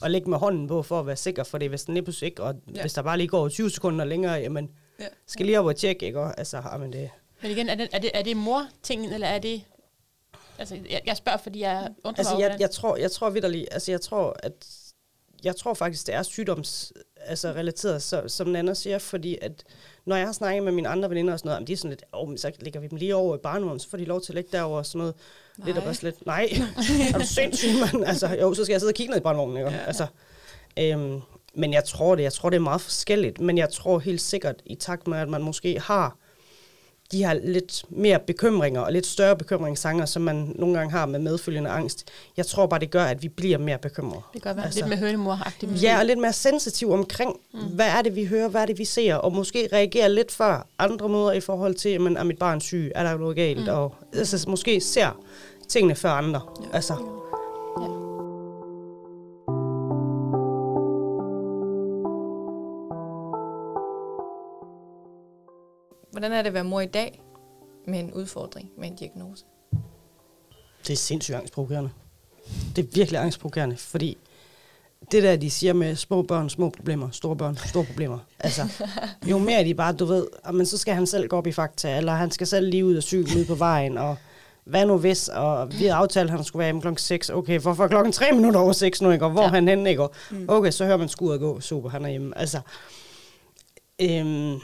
og lægge med hånden på for at være sikker, for det hvis den lige pludselig ikke, og Ja. hvis der bare lige går 20 sekunder længere, jamen, Ja. skal lige op og tjekke, ikke? Og, altså, jamen det, Men igen, er det, er det, er det mor-tingen, eller er det... Altså, jeg, jeg spørger, fordi jeg undrer Altså, mig jeg, jeg tror, jeg tror vidderligt, altså, jeg tror, at jeg tror faktisk, det er sygdoms altså, relateret, så, som Nana siger, fordi at når jeg har snakket med mine andre veninder og sådan noget, jamen, de er sådan lidt, oh, men så lægger vi dem lige over i barnevognen, så får de lov til at ligge derover og sådan noget. Nej. Lidt og bare lidt, nej, er du sindssyg, mand? [LAUGHS] Altså, jo, så skal jeg sidde og kigge ned i barnevognen, ikke? Ja. Altså, øhm, men jeg tror det, jeg tror det er meget forskelligt, men jeg tror helt sikkert, i takt med, at man måske har de her lidt mere bekymringer og lidt større bekymringssanger, som man nogle gange har med medfølgende angst. Jeg tror bare, det gør, at vi bliver mere bekymrede. det godt være altså- lidt med hønemor-agtigt. Ja, og lidt mere sensitiv omkring, mm. hvad er det, vi hører, hvad er det, vi ser, og måske reagere lidt før andre måder i forhold til, men er mit barn syg, er der noget galt, mm. og altså, måske ser tingene før andre. Ja. Altså, Hvordan er det at være mor i dag med en udfordring, med en diagnose? det er sindssygt angstprovokerende. Det er virkelig angstprovokerende, fordi det der, de siger med små børn, små problemer, store børn, store problemer. Altså, [LAUGHS] jo mere de bare, du ved, men så skal han selv gå op i fakta, eller han skal selv lige ud og syge ude på vejen, og hvad nu hvis, og vi havde aftalt, at han skulle være hjemme klokken 6. Okay, hvorfor klokken 3 minutter over 6 nu, ikke? Og hvor Ja. han henne, ikke? Og Okay, så hører man skuret gå. Super, han er hjemme. Altså, øhm,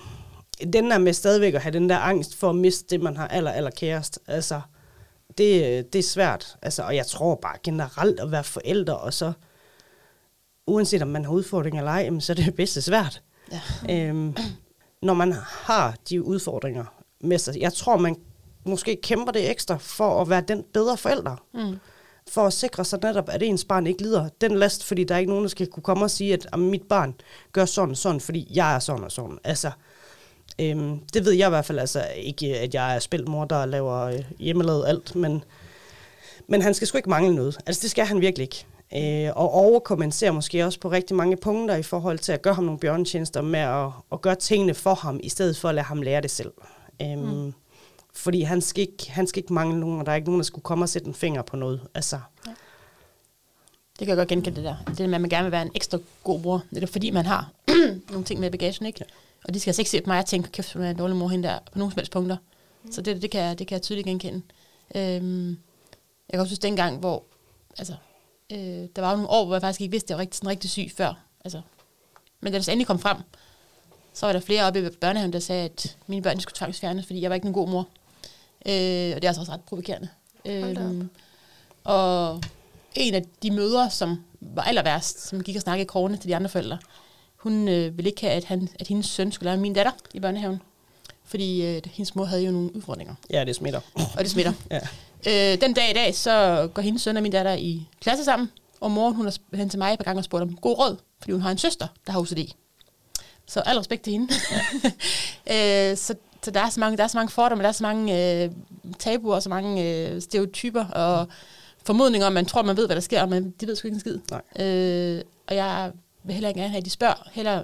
den der med stadigvæk at have den der angst for at miste det, man har aller, aller kærest. Altså, det, det er svært. Altså, og jeg tror bare generelt at være forældre, og så, uanset om man har udfordringer eller ej, så er det bedste svært. Ja. Øhm, når man har de udfordringer med sig. Jeg tror, man måske kæmper det ekstra for at være den bedre forælder. Mm. For at sikre sig netop, at ens barn ikke lider den last, fordi der er ikke nogen, der skal kunne komme og sige, at "Jamen, mit barn gør sådan og sådan, fordi jeg er sådan og sådan. Altså, øhm, det ved jeg i hvert fald altså ikke, at jeg er spilmor, der laver øh, hjemmelavet alt, men, Men han skal sgu ikke mangle noget. Altså, det skal han virkelig ikke. Øh, og overkommenserer måske også på rigtig mange punkter i forhold til at gøre ham nogle bjørnetjenester med at, at gøre tingene for ham, i stedet for at lade ham lære det selv. Øhm, mm. Fordi han skal, ikke, han skal ikke mangle nogen, og der er ikke nogen, der skulle komme og sætte en finger på noget. Altså, Det kan jeg godt genkende det der. Det der med, at man gerne vil være en ekstra god. Det er fordi, man har [CLEARS THROAT] nogle ting med bagagen, ikke? Ja. Og de skal altså ikke se på mig og tænke, kæft, hun er en dårlig mor hende der, på nogle som helst punkter. Mm. Så det, det, kan, jeg- det kan jeg tydeligt genkende. Øhm, jeg kan også synes, dengang, hvor, altså, øh, der var nogle år, hvor jeg faktisk ikke vidste, at jeg var rigtig, sådan rigtig syg før. Altså, men da det så endelig kom frem, så var der flere oppe i børnehaven, der sagde, at mine børn skulle tvangsfjernes, fordi jeg var ikke en god mor. Øh, og det er altså også ret provokerende. Øhm, og en af de mødre, som var aller værst, som gik og snakkede i krogene til de andre forældre, hun øh, ville ikke have, at, han, at hendes søn skulle lære min datter i børnehaven. Fordi øh, hendes mor havde jo nogle udfordringer, ja, det smitter. og det smitter. [LAUGHS] Ja. Øh, den dag i dag, så går hendes søn og min datter i klasse sammen, og moren hun har hen til mig et par gange og spurgt om god råd, fordi hun har en søster, der har OCD. Så al respekt til hende. [LAUGHS] øh, så, så der er så mange, der er så mange fordomme, der er så mange øh, tabuer, og så mange øh, stereotyper, og formodninger om, man tror, man ved, hvad der sker, men de ved sgu ikke en skid. Nej. Øh, og jeg vil heller ikke gerne have, at de spørger heller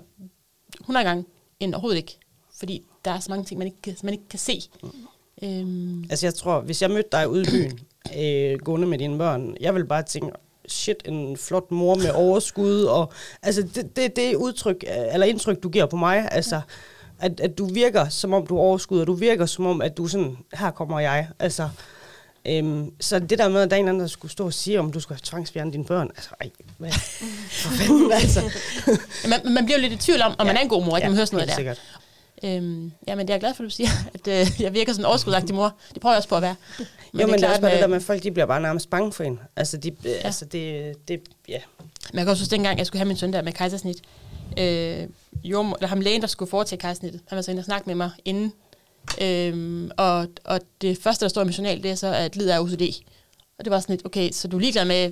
100 gange, end overhovedet ikke. Fordi der er så mange ting, man ikke, kan- man ikke kan se. Øhm, Altså, jeg tror, hvis jeg mødte dig ude i byen, øh, gående med dine børn, jeg vil bare tænke, shit, en flot mor med overskud, og altså, det, det, det udtryk, eller indtryk, du giver på mig, altså, at, at du virker, som om du overskud, og du virker, som om, at du sådan, her kommer jeg, altså, Øhm, så det der med, at der er en anden, der skulle stå og sige, om du skulle tvangsfjerne dine børn, altså, ej, hvad, [LAUGHS] for fanden, altså. man, man bliver jo lidt i tvivl om, om ja. man er en god mor, ikke? når man hører sådan noget der. sikkert. Øhm, ja, men det er jeg glad for, at du siger, at øh, jeg virker sådan en overskudsagtig mor. Det prøver jeg også på at være. [LAUGHS] Men jo, men det er også klart, bare det øh, der med, at folk de bliver bare nærmest bange for en. Altså, de, ja. altså det, det, ja. Men jeg kan også huske, dengang jeg skulle have min søn der med kejsersnit, øh, jo, eller ham lægen, der skulle foretage kejsersnittet, han var så inde og snakke med mig inden. Øhm, og, og det første, der står i min journal, det er så, at lider af OCD. Og det var sådan lidt, okay, så du er ligeglad med,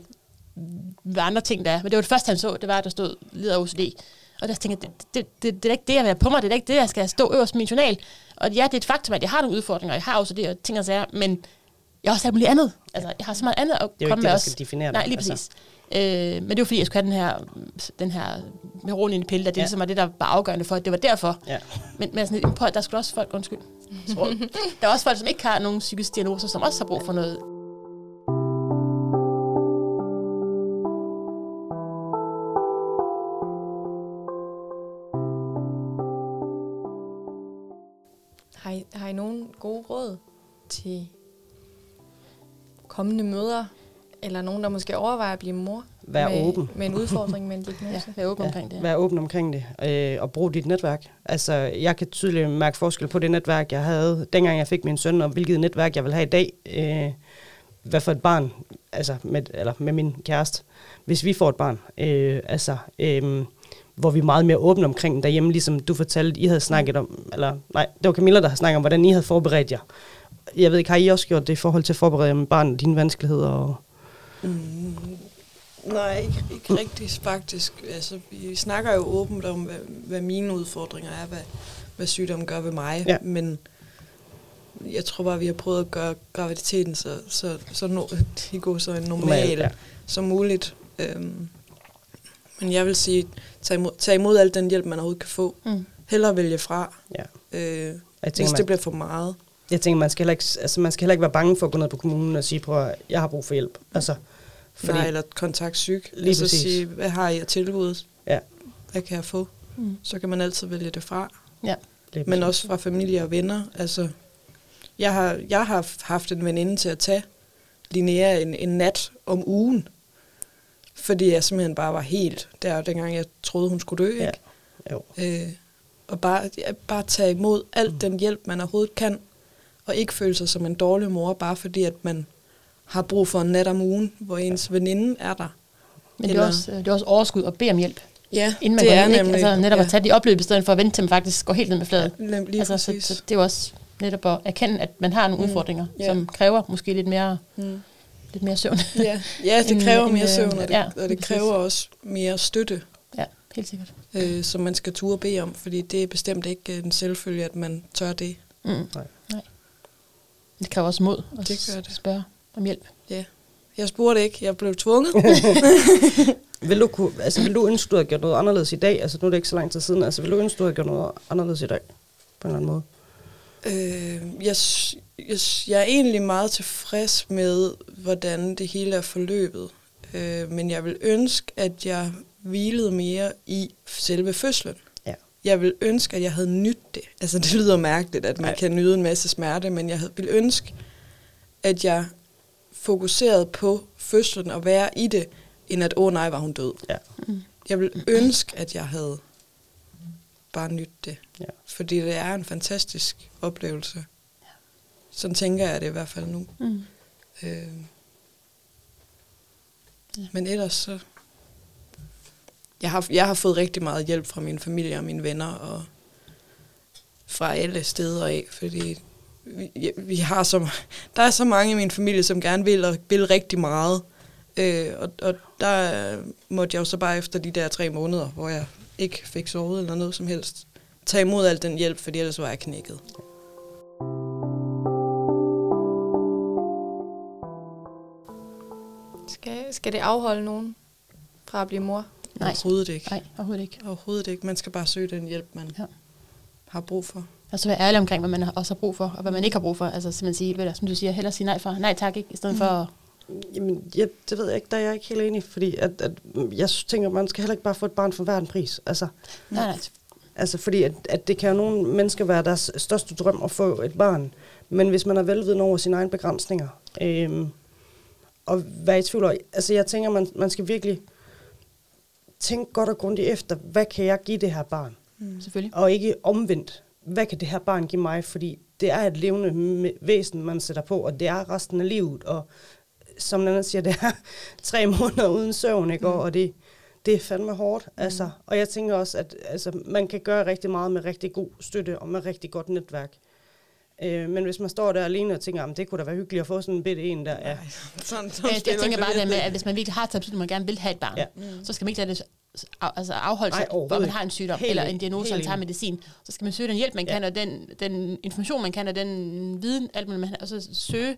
hvad andre ting der er. Men det var det første, han så, det var, at der stod lider af OCD. Og der tænkte jeg, det, det, det, det, er ikke det, jeg vil have på mig, det er ikke det, jeg skal stå øverst i min journal. Og ja, det er et faktum, at jeg har nogle udfordringer, jeg har OCD og ting og sager, men jeg har også alt muligt andet. Altså, jeg har så meget andet at Det er jo komme ikke det, med der også. skal definere dig. Nej, lige altså. præcis. Altså. Øh, men det var fordi, jeg skulle have den her, den her meronine pille, der det Ja. ligesom var det, der var afgørende for, at det var derfor. Ja. Men, men sådan, at- der skulle også folk, undskyld, [LAUGHS] der er også folk, som ikke har nogen psykiske diagnoser, som også har brug for noget. Har I, har I nogen gode råd til kommende mødre, eller nogen, der måske overvejer at blive mor? Vær med, åben. Med en udfordring med en [LAUGHS] diagnose. Ja, være åben ja. omkring det. Vær åben omkring det, øh, og brug dit netværk. Altså, jeg kan tydeligt mærke forskel på det netværk, jeg havde, dengang jeg fik min søn, og hvilket netværk jeg vil have i dag. Øh, hvad for et barn, altså med, eller med min kæreste, hvis vi får et barn. Øh, altså, øh, hvor vi er meget mere åbne omkring derhjemme, ligesom du fortalte, I havde snakket om, eller nej, det var Camilla, der havde snakket om, hvordan I havde forberedt jer. Jeg ved ikke, har I også gjort det i forhold til at forberede jer med barnet, dine vanskeligheder? Og Mm, nej, ikke, ikke rigtigt faktisk. Altså, vi snakker jo åbent om, hvad, hvad mine udfordringer er, hvad, hvad sygdommen gør ved mig. Ja. Men jeg tror bare, vi har prøvet at gøre graviditeten så, så, så no, det går så normal, Normal, ja. som muligt. Øhm, men jeg vil sige, tag imod, tag imod al den hjælp, man overhovedet kan få. Mm. Hellere vælge fra, ja. øh, Jeg hvis tænker, det man, bliver for meget. jeg tænker, man skal, heller ikke, altså, man skal heller ikke være bange for at gå ned på kommunen og sige, prøv at, jeg har brug for hjælp. Altså, Fordi, Nej, eller kontakt syg. Lige altså præcis. sige, hvad har I at tilbud? Ja. Hvad kan jeg få? Mm. Så kan man altid vælge det fra. Ja. lige Men præcis. også fra familie og venner. Altså, jeg har, jeg har haft en veninde til at tage Linnea en, en nat om ugen. Fordi jeg simpelthen bare var helt der, dengang jeg troede, hun skulle dø. Ja. Ikke? Jo. Øh, og bare, ja, bare tage imod alt den hjælp, man overhovedet kan. Og ikke føle sig som en dårlig mor, bare fordi at man har brug for en nat om ugen, hvor ens veninde er der. Men det er, Eller- også, øh, det er også overskud at bede om hjælp, Ja, inden man det går er. Ikke? nemlig. Altså netop ja. at tage de opløb, i stedet for at vente til man faktisk går helt ned med fladen. Lige, lige altså, så, præcis. så, det er jo også netop at erkende, at man har nogle Mm. udfordringer, Ja. som kræver måske lidt mere, Mm. lidt mere søvn. Ja, ja det [LAUGHS] kræver en, mere øh, søvn, og det, ja, og det kræver også mere støtte, ja, helt sikkert. øh, som man skal turde bede om, fordi det er bestemt ikke en selvfølge, at man tør det. Mm. Nej. Nej. Det kræver også mod at Det gør det. spørge om hjælp. Ja, Jeg spurgte ikke, jeg blev tvunget. [LAUGHS] [LAUGHS] Vil du, kunne, altså, vil du ønske, du havde gjort noget anderledes i dag? Altså, nu er det ikke så lang tid siden. Altså, vil du ønske, du havde gjort noget anderledes i dag? På en eller anden måde. Øh, jeg, jeg, jeg er egentlig meget tilfreds med, hvordan det hele er forløbet. Øh, men jeg vil ønske, at jeg hvilede mere i selve fødslen. Ja. Jeg vil ønske, at jeg havde nydt det. Altså, det lyder mærkeligt, at man Nej. kan nyde en masse smerte, men jeg vil ønske, at jeg fokuserede på fødslen og være i det, end at, åh oh, nej, var hun død. Ja. Jeg vil ønske, at jeg havde bare nyt det. Ja. Fordi det er en fantastisk oplevelse. Sådan tænker jeg det i hvert fald nu. Mm. Øh. Ja. Men ellers så... Jeg har, jeg har fået rigtig meget hjælp fra min familie og mine venner, og fra alle steder af, fordi vi, vi har så, der er så mange i min familie, som gerne vil og vil rigtig meget. Øh, og, og der måtte jeg jo så bare efter de der tre måneder, hvor jeg ikke fik sovet eller noget som helst, tage imod al den hjælp, fordi ellers var jeg knækket. Skal, skal det afholde nogen fra at blive mor? Nej. Overhovedet ikke. Nej, overhovedet ikke. Overhovedet ikke. Man skal bare søge den hjælp, man ja. har brug for. Og så være ærlig omkring, hvad man også har brug for, og hvad man ikke har brug for. Altså simpelthen sige, ved du, som du siger, hellere sige nej for, nej tak, ikke? I stedet mm. for at Jamen, ja, det ved jeg ikke, der er jeg ikke helt enig, fordi at, at, jeg tænker, man skal heller ikke bare få et barn for hver en pris. Altså, Nej, nej. altså fordi at, at det kan jo nogle mennesker være deres største drøm at få et barn, men hvis man er velviden over sine egne begrænsninger, øhm, og være i tvivl, over- altså jeg tænker, man, man skal virkelig tænke godt og grundigt efter, hvad kan jeg give det her barn? Selvfølgelig. Og ikke omvendt, hvad kan det her barn give mig? Fordi det er et levende væsen, man sætter på, og det er resten af livet. Og som anden siger, [LAUGHS] det er tre måneder uden søvn, ikke? Mm. Og det, det er fandme hårdt. Mm. Altså. Og jeg tænker også, at altså, man kan gøre rigtig meget med rigtig god støtte og med rigtig godt netværk. Øh, men hvis man står der alene og tænker, at det kunne da være hyggeligt at få sådan en bitte en der, ja, Sådan, Jeg, jeg tænker bare det med, at hvis man virkelig har taget beslutning, at man gerne vil have et barn, Ja. ja. så skal man ikke lade det altså afholde Nej, sig, hvor man har en sygdom, Helt eller en diagnose, eller tager medicin. Så skal man søge den hjælp, man Ja. kan, og den, den information, man kan, og den viden, alt man, og så søge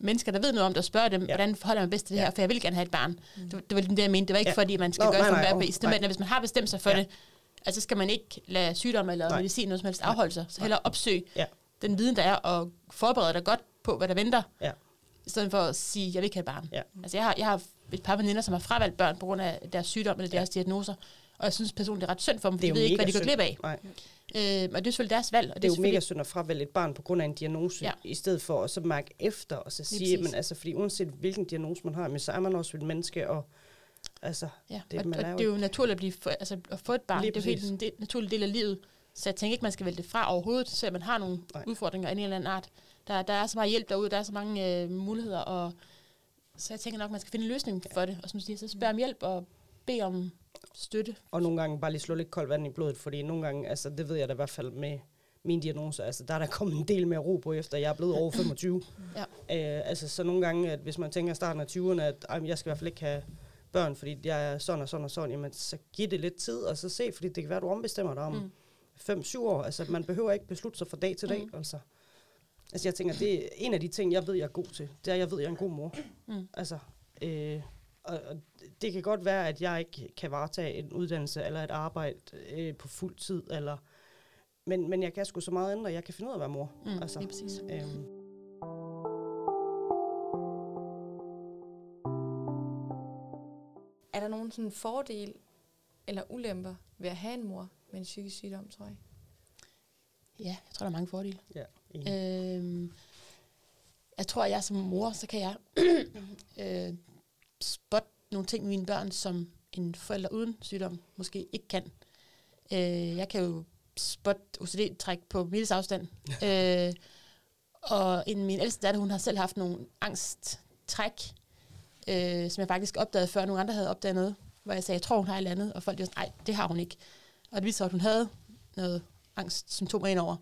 mennesker, der ved noget om det, og spørge dem, Ja. hvordan forholder man bedst til det Ja. her, for jeg vil gerne have et barn. Mm. Det, det var lidt det, jeg mente. Det var ikke Ja. fordi, man skal Nå, gøre nej, som nej, bedst. nej. Men hvis man har bestemt sig for Ja. det, altså skal man ikke lade sygdom eller Nej. medicin noget som helst afholde sig. Så hellere opsøge Ja. den viden, der er, og forberede dig godt på, hvad der venter, Ja. i stedet for at sige, jeg vil ikke have et barn. Ja. Altså jeg har, jeg har et par veninder, som har fravalgt børn på grund af deres sygdom eller deres diagnoser, og jeg synes personligt, det er ret synd for dem, for de ved ikke, hvad de går glip af. Nej. Øh, og det er selvfølgelig deres valg. Og Det er jo mega synd at fravælge et barn på grund af en diagnose, ja. Ja. i stedet for at så mærke efter og så sige, men altså, fordi uanset hvilken diagnose man har, men så er man også et menneske, og altså, Ja, det, og, man og er jo det er jo naturligt at, blive for, altså, at få et barn. Lige det er jo helt en del, naturlig del af livet. Så jeg tænker ikke, man skal vælge det fra overhovedet, selvom man har nogle. Nej. udfordringer af en eller anden art. Der, der er så meget hjælp derude, der er så mange øh, muligheder, og så jeg tænker nok, man skal finde en løsning for det. Og som siger, så spørg om hjælp og bed om støtte. Og nogle gange bare lige slå lidt koldt vand i blodet, fordi nogle gange, altså det ved jeg da i hvert fald med min diagnose, altså der er der kommet en del mere ro på, efter jeg er blevet over 25. Ja. Øh, altså så nogle gange, at hvis man tænker i starten af 20'erne, at ej, jeg skal i hvert fald ikke have børn, fordi jeg er sådan og sådan og sådan, jamen så giv det lidt tid, og så se, fordi det kan være, at du ombestemmer dig om Mm. 5-7 år. Altså man behøver ikke beslutte sig fra dag til dag, Mm. altså. Altså jeg tænker, det er en af de ting, jeg ved, jeg er god til. Det er, at jeg ved, jeg er en god mor. Mm. Altså, øh, og, og det kan godt være, at jeg ikke kan varetage en uddannelse eller et arbejde øh, på fuld tid, eller, men, men jeg kan sgu så meget andet, og jeg kan finde ud af at være mor. Mm, altså, lige præcis. øhm, Er der nogen sådan fordel eller ulemper ved at have en mor med en psykisk sygdom, tror jeg? Ja, jeg tror, der er mange fordele. ja, enig. Øhm, jeg tror, at jeg som mor, så kan jeg [CLEARS THROAT] øh, spotte nogle ting med mine børn, som en forælder uden sygdom måske ikke kan. Øh, jeg kan jo spotte OCD-træk på miles afstand. øh, og en, min ældste datter, hun har selv haft nogle angsttræk, øh, som jeg faktisk opdagede før nogle andre havde opdaget noget, hvor jeg sagde, jeg tror, hun har et eller andet, og folk var sådan, nej, det har hun ikke. Og det viste sig, at hun havde noget angstsymptomer indover.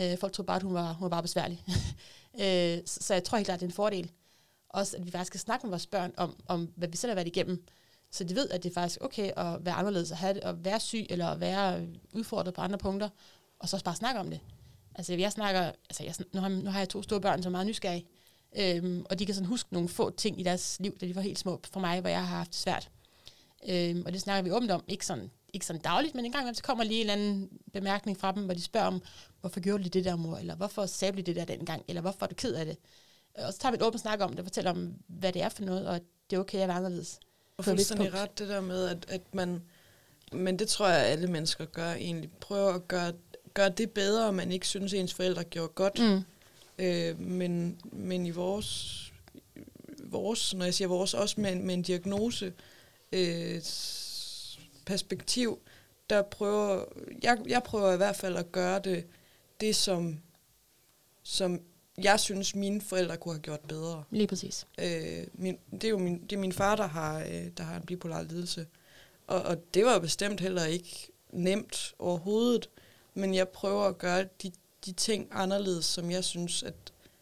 Øh, folk troede bare, at hun var, hun var bare besværlig. [LAUGHS] øh, så, så jeg tror helt klart, det er en fordel. Også, at vi faktisk skal snakke med vores børn om, om hvad vi selv har været igennem. Så de ved, at det er faktisk okay at være anderledes, at, have det, at være syg, eller at være udfordret på andre punkter, og så også bare snakke om det. Altså, jeg snakker, altså, jeg, nu, har, nu har jeg to store børn, som er meget nysgerrige, Øhm, og de kan sådan huske nogle få ting i deres liv, da de var helt små for mig, hvor jeg har haft det svært. Øhm, og det snakker vi åbent om, ikke sådan, ikke sådan dagligt, men en gang så kommer lige en eller anden bemærkning fra dem, hvor de spørger om, hvorfor gjorde de det der, mor? Eller hvorfor sagde de det der dengang? Eller hvorfor er du ked af det? Og så tager vi et åbent snak om det, og fortæller om, hvad det er for noget, og det er okay at være anderledes. Og fuldstændig ret det der med, at, at man, men det tror jeg, at alle mennesker gør egentlig, prøver at gøre, gøre det bedre, man ikke synes, ens forældre gjorde godt. Mm. Øh, men, men i vores, vores, når jeg siger vores, også med, med en diagnose øh, perspektiv, der prøver, jeg, jeg prøver i hvert fald at gøre det, det som, som jeg synes, mine forældre kunne have gjort bedre. Lige præcis. Øh, min, det er jo min, det er min far, der har, øh, der har en bipolar lidelse. Og, og det var bestemt heller ikke nemt overhovedet, men jeg prøver at gøre de, de ting anderledes, som jeg synes, at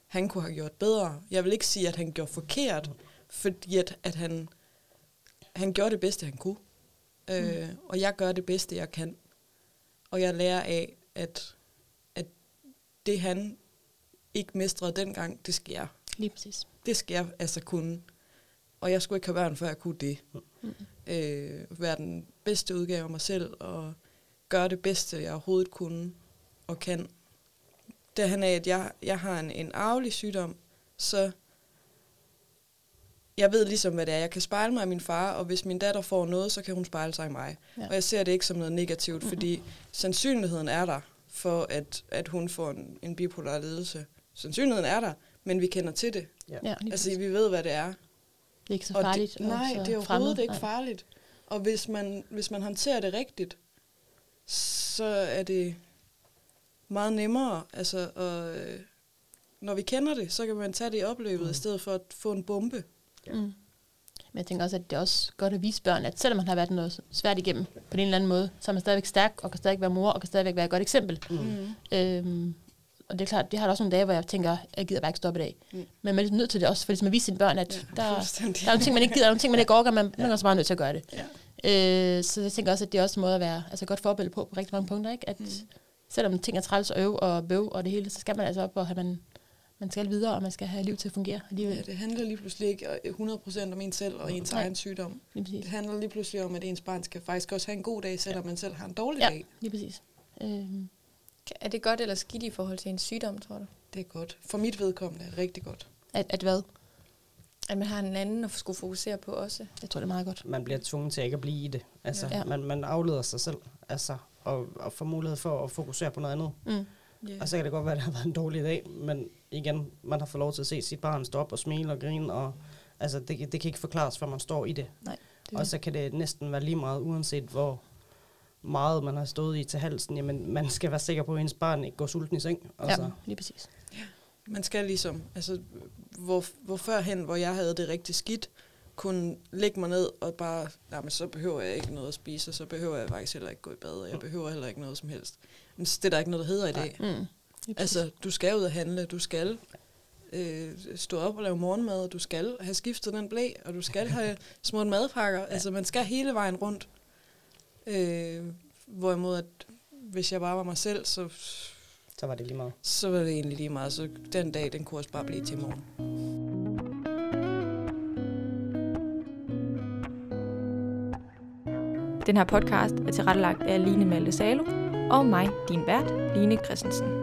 han kunne have gjort bedre. Jeg vil ikke sige, at han gjorde forkert, fordi at, at han, han gjorde det bedste, han kunne. Øh, og jeg gør det bedste, jeg kan. Og jeg lærer af, at, at det han ikke mestrede dengang, det skal jeg Lige præcis. det skal jeg altså kunne. Og jeg skulle ikke have børn, før jeg kunne det. Mm. Øh, være den bedste udgave af mig selv, og gøre det bedste, jeg overhovedet kunne og kan. Det han af, at jeg, jeg har en, en arvelig sygdom, så jeg ved ligesom, hvad det er. Jeg kan spejle mig af min far, og hvis min datter får noget, så kan hun spejle sig i mig. Ja. Ja. Og jeg ser det ikke som noget negativt, fordi sandsynligheden er der for, at, at hun får en, en bipolar lidelse. Sandsynligheden er der, men vi kender til det. Ja, lige Altså, vi ved, hvad det er. Det er ikke så Og farligt. Det, nej, og så det er overhovedet fremmed. ikke farligt. Og hvis man, hvis man håndterer det rigtigt, så er det meget nemmere. Altså, og, øh, når vi kender det, så kan man tage det i opløbet, mm. i stedet for at få en bombe. Mm. Men jeg tænker også, at det er også godt at vise børn, at selvom man har været noget svært igennem på en eller anden måde, så er man stadigvæk stærk, og kan stadigvæk være mor, og kan stadigvæk være et godt eksempel. Mm. Øhm, og det er klart, det har der også nogle dage, hvor jeg tænker, jeg gider bare ikke stoppe i dag. Mm. Men man er nødt til det også, for ligesom at vise sine børn, at Ja, der, der er nogle ting, man ikke gider, der er nogle ting, man ikke orker, men man er også bare nødt til at gøre det. Ja. Øh, så jeg tænker også, at det er også en måde at være altså godt forbillede på, på rigtig mange punkter, ikke? At Mm. selvom ting er træls og øv og bøv og det hele, så skal man altså op og have, man, man skal videre, og man skal have liv til at fungere alligevel. Ja, det handler lige pludselig ikke 100% om en selv og ens Nej. egen sygdom. Lige præcis. Det handler lige pludselig om, at ens barn skal faktisk også have en god dag, selvom man selv har en dårlig Ja, dag. lige præcis. Øhm, Er det godt eller skidt i forhold til en sygdom, tror du? Det er godt. For mit vedkommende er det rigtig godt. at, at hvad? At man har en anden at skulle fokusere på også. Jeg tror, det er meget godt. Man bliver tvunget til ikke at blive i det. Altså, Ja. ja. man, man afleder sig selv. Altså, og, og får mulighed for at fokusere på noget andet. Mm. Yeah. Og så kan det godt være, at det har været en dårlig dag, men igen, man har fået lov til at se sit barn stå op og smile og grine, og altså, det, kan- det kan ikke forklares, før man står i det. Nej, det Og så kan det næsten være lige meget, uanset hvor meget man har stået i til halsen. Jamen, man skal være sikker på, at ens barn ikke går sulten i seng. Altså, Ja, lige præcis. Man skal ligesom, altså, hvor, hvor førhen, hvor jeg havde det rigtig skidt, kunne lægge mig ned og bare, nej, men så behøver jeg ikke noget at spise, og så behøver jeg faktisk heller ikke gå i bad, og jeg behøver heller ikke noget som helst. Men det er der ikke noget, der hedder i dag. Mm. Altså, du skal ud og handle, du skal øh, stå op og lave morgenmad, og du skal have skiftet den blæ, og du skal have [LAUGHS] smurt madpakker. Ja. Altså, man skal hele vejen rundt. Øh, hvorimod, at hvis jeg bare var mig selv, så, så var det lige meget. så var det egentlig lige meget. Så den dag, den kunne også bare blive til morgen. Den her podcast er tilrettelagt af Line Malte Salo og mig, din vært, Line Christensen.